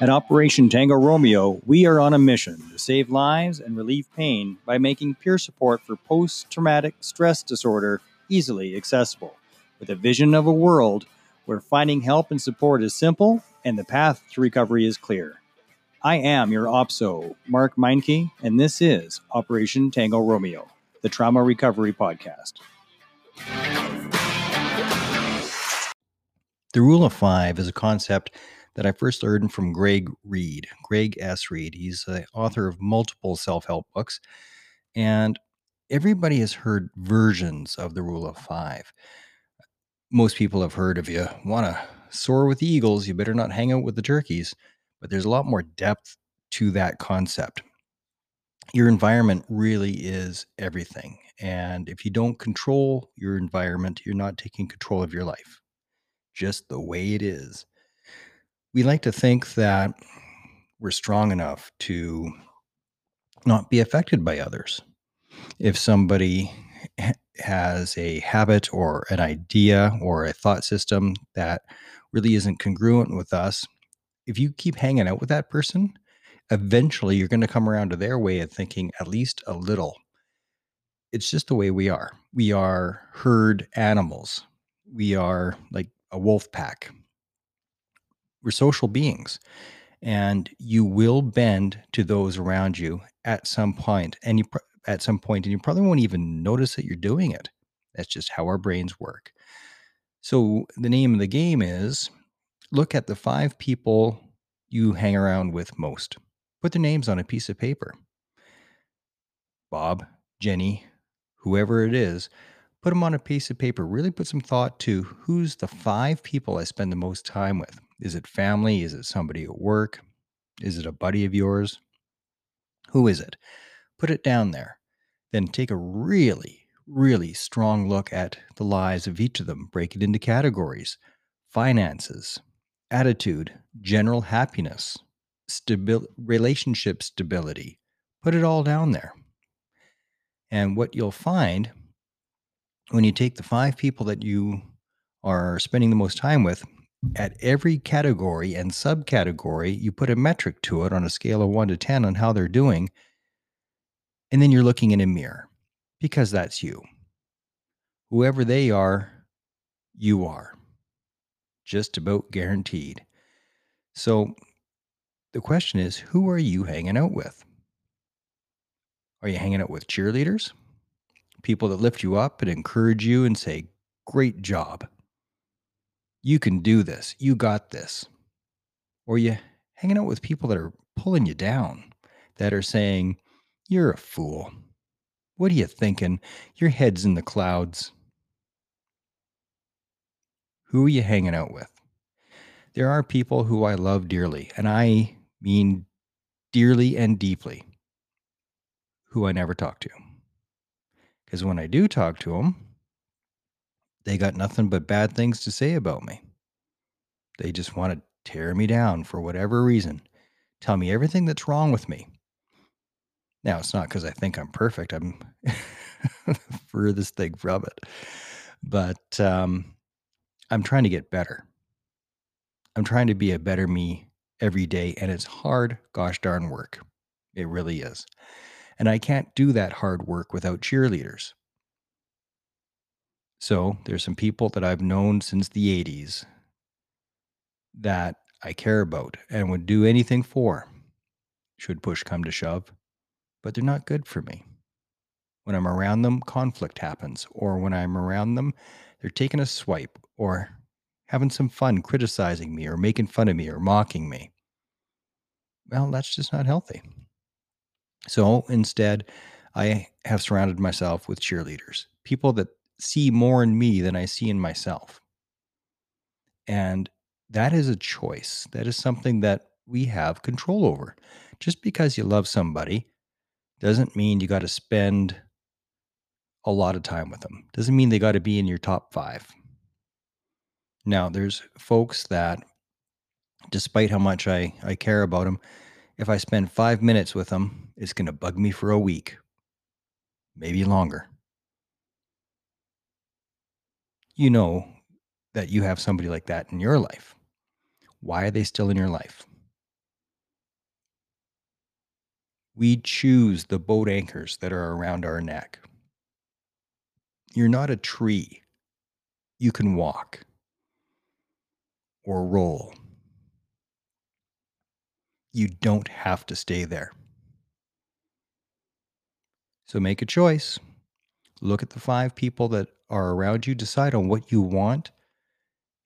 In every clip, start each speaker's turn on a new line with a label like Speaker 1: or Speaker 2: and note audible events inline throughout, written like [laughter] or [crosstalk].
Speaker 1: At Operation Tango Romeo, we are on a mission to save lives and relieve pain by making peer support for post traumatic stress disorder easily accessible, with a vision of a world where finding help and support is simple and the path to recovery is clear. I am your OPSO, Mark Meincke, and this is Operation Tango Romeo, the Trauma Recovery Podcast. The Rule of Five is a concept that I first learned from Greg Reid, Greg S. Reid. He's the author of multiple self help books, and everybody has heard versions of the Rule of Five. Most people have heard if you want to soar with the eagles, you better not hang out with the turkeys, but there's a lot more depth to that concept. Your environment really is everything. And if you don't control your environment, you're not taking control of your life, just the way it is we like to think that we're strong enough to not be affected by others. If somebody has a habit or an idea or a thought system that really isn't congruent with us, if you keep hanging out with that person, eventually you're going to come around to their way of thinking at least a little. It's just the way we are. We are herd animals. We are like a wolf pack we're social beings and you will bend to those around you at some point and you at some point and you probably won't even notice that you're doing it. That's just how our brains work. So the name of the game is look at the five people you hang around with most. Put their names on a piece of paper. Bob jenny whoever it is put them on a piece of paper. Really put some thought to who's the five people i spend the most time with is it family? Is it somebody at work? Is it a buddy of yours? Who is it? Put it down there. Then take a really, really strong look at the lives of each of them. Break it into categories finances, attitude, general happiness, stabil- relationship stability. Put it all down there. And what you'll find when you take the five people that you are spending the most time with at every category and subcategory, you put a metric to it on a scale of one to 10 on how they're doing. And then you're looking in a mirror because that's you. Whoever they are, you are. Just about guaranteed. So the question is who are you hanging out with? Are you hanging out with cheerleaders? People that lift you up and encourage you and say, Great job you can do this. You got this. Or you hanging out with people that are pulling you down, that are saying, You're a fool. What are you thinking? Your head's in the clouds. Who are you hanging out with? There are people who I love dearly, and I mean dearly and deeply, who I never talk to. Because when I do talk to them, they got nothing but bad things to say about me. They just want to tear me down for whatever reason, tell me everything that's wrong with me. Now, it's not because I think I'm perfect. I'm [laughs] furthest thing from it. But um, I'm trying to get better. I'm trying to be a better me every day. And it's hard, gosh darn work. It really is. And I can't do that hard work without cheerleaders. So there's some people that I've known since the 80s that I care about and would do anything for, should push come to shove, but they're not good for me. When I'm around them, conflict happens, or when I'm around them, they're taking a swipe or having some fun criticizing me or making fun of me or mocking me. Well, that's just not healthy. So instead, I have surrounded myself with cheerleaders, people that see more in me than I see in myself. And that is a choice. That is something that we have control over. Just because you love somebody doesn't mean you got to spend a lot of time with them. Doesn't mean they got to be in your top 5. Now, there's folks that despite how much I I care about them, if I spend 5 minutes with them, it's going to bug me for a week. Maybe longer. You know that you have somebody like that in your life. Why are they still in your life? We choose the boat anchors that are around our neck. You're not a tree. You can walk or roll. You don't have to stay there. So make a choice. Look at the five people that are around you, decide on what you want,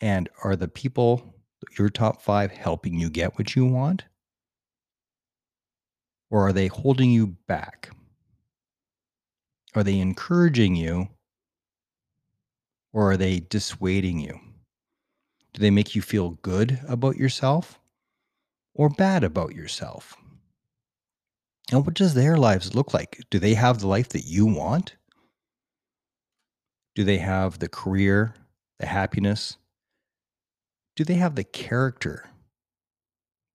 Speaker 1: and are the people, your top five, helping you get what you want? Or are they holding you back? Are they encouraging you? Or are they dissuading you? Do they make you feel good about yourself or bad about yourself? And what does their lives look like? Do they have the life that you want? Do they have the career, the happiness? Do they have the character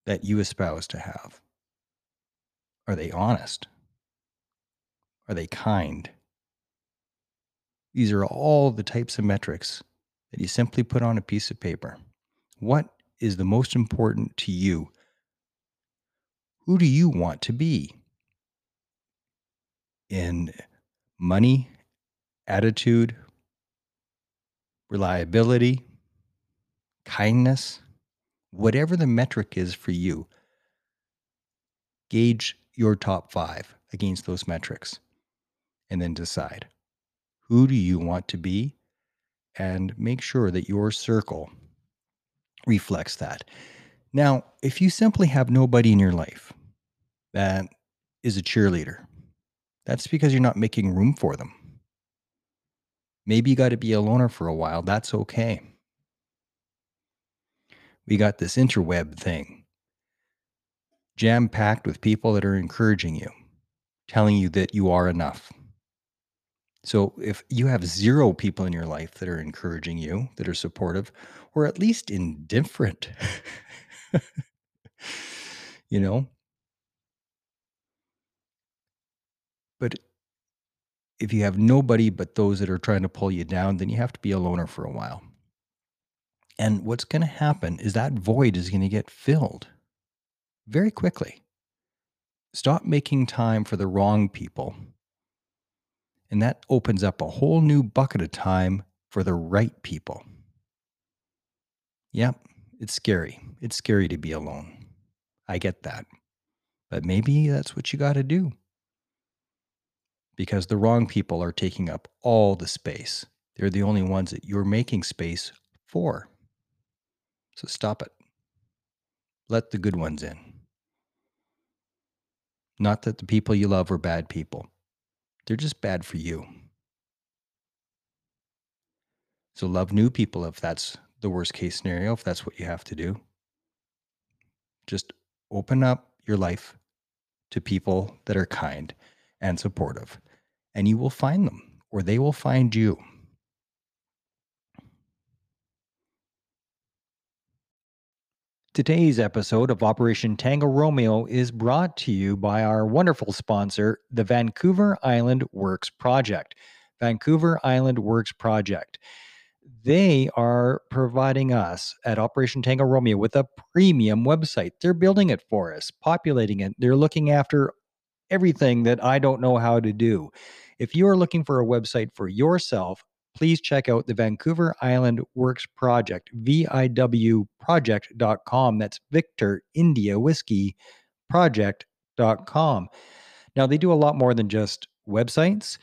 Speaker 1: that you espouse to have? Are they honest? Are they kind? These are all the types of metrics that you simply put on a piece of paper. What is the most important to you? Who do you want to be? In money, attitude, reliability, kindness, whatever the metric is for you, gauge your top five against those metrics and then decide who do you want to be and make sure that your circle reflects that. Now, if you simply have nobody in your life that is a cheerleader, that's because you're not making room for them. Maybe you got to be a loner for a while. That's okay. We got this interweb thing jam packed with people that are encouraging you, telling you that you are enough. So if you have zero people in your life that are encouraging you, that are supportive, or at least indifferent, [laughs] you know, but if you have nobody but those that are trying to pull you down, then you have to be a loner for a while. And what's going to happen is that void is going to get filled very quickly. Stop making time for the wrong people. And that opens up a whole new bucket of time for the right people. Yep, it's scary. It's scary to be alone. I get that. But maybe that's what you got to do because the wrong people are taking up all the space. They're the only ones that you're making space for. So stop it. Let the good ones in. Not that the people you love are bad people, they're just bad for you. So love new people if that's the worst case scenario, if that's what you have to do. Just open up your life to people that are kind and supportive and you will find them, or they will find you. Today's episode of Operation Tango Romeo is brought to you by our wonderful sponsor, the Vancouver Island Works Project. Vancouver Island Works Project. They are providing us at Operation Tango Romeo with a premium website. They're building it for us, populating it. They're looking after everything that I don't know how to do. If you are looking for a website for yourself, please check out the Vancouver Island Works Project, VIWproject.com. That's Victor India Whiskey Project.com. Now, they do a lot more than just websites.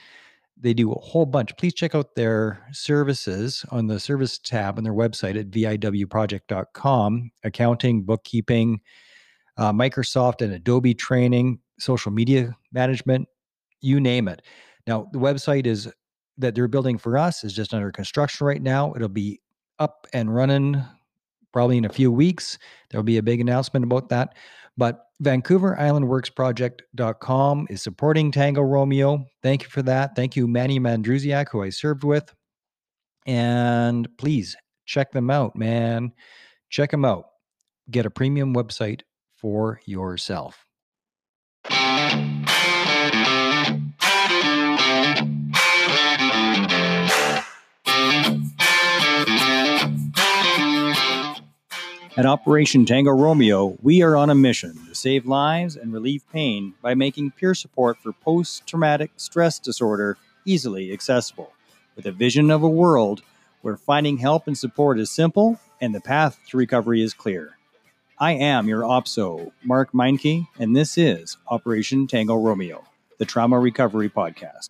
Speaker 1: They do a whole bunch. Please check out their services on the service tab on their website at VIWproject.com accounting, bookkeeping, uh, Microsoft and Adobe training, social media management, you name it. Now, the website is that they're building for us is just under construction right now. It'll be up and running probably in a few weeks. There'll be a big announcement about that. But Vancouver Island Works Project.com is supporting Tango Romeo. Thank you for that. Thank you, Manny Mandruziak, who I served with. And please check them out, man. Check them out. Get a premium website for yourself.
Speaker 2: At Operation Tango Romeo, we are on a mission to save lives and relieve pain by making peer support for post traumatic stress disorder easily accessible, with a vision of a world where finding help and support is simple and the path to recovery is clear. I am your OPSO, Mark Meincke, and this is Operation Tango Romeo, the Trauma Recovery Podcast.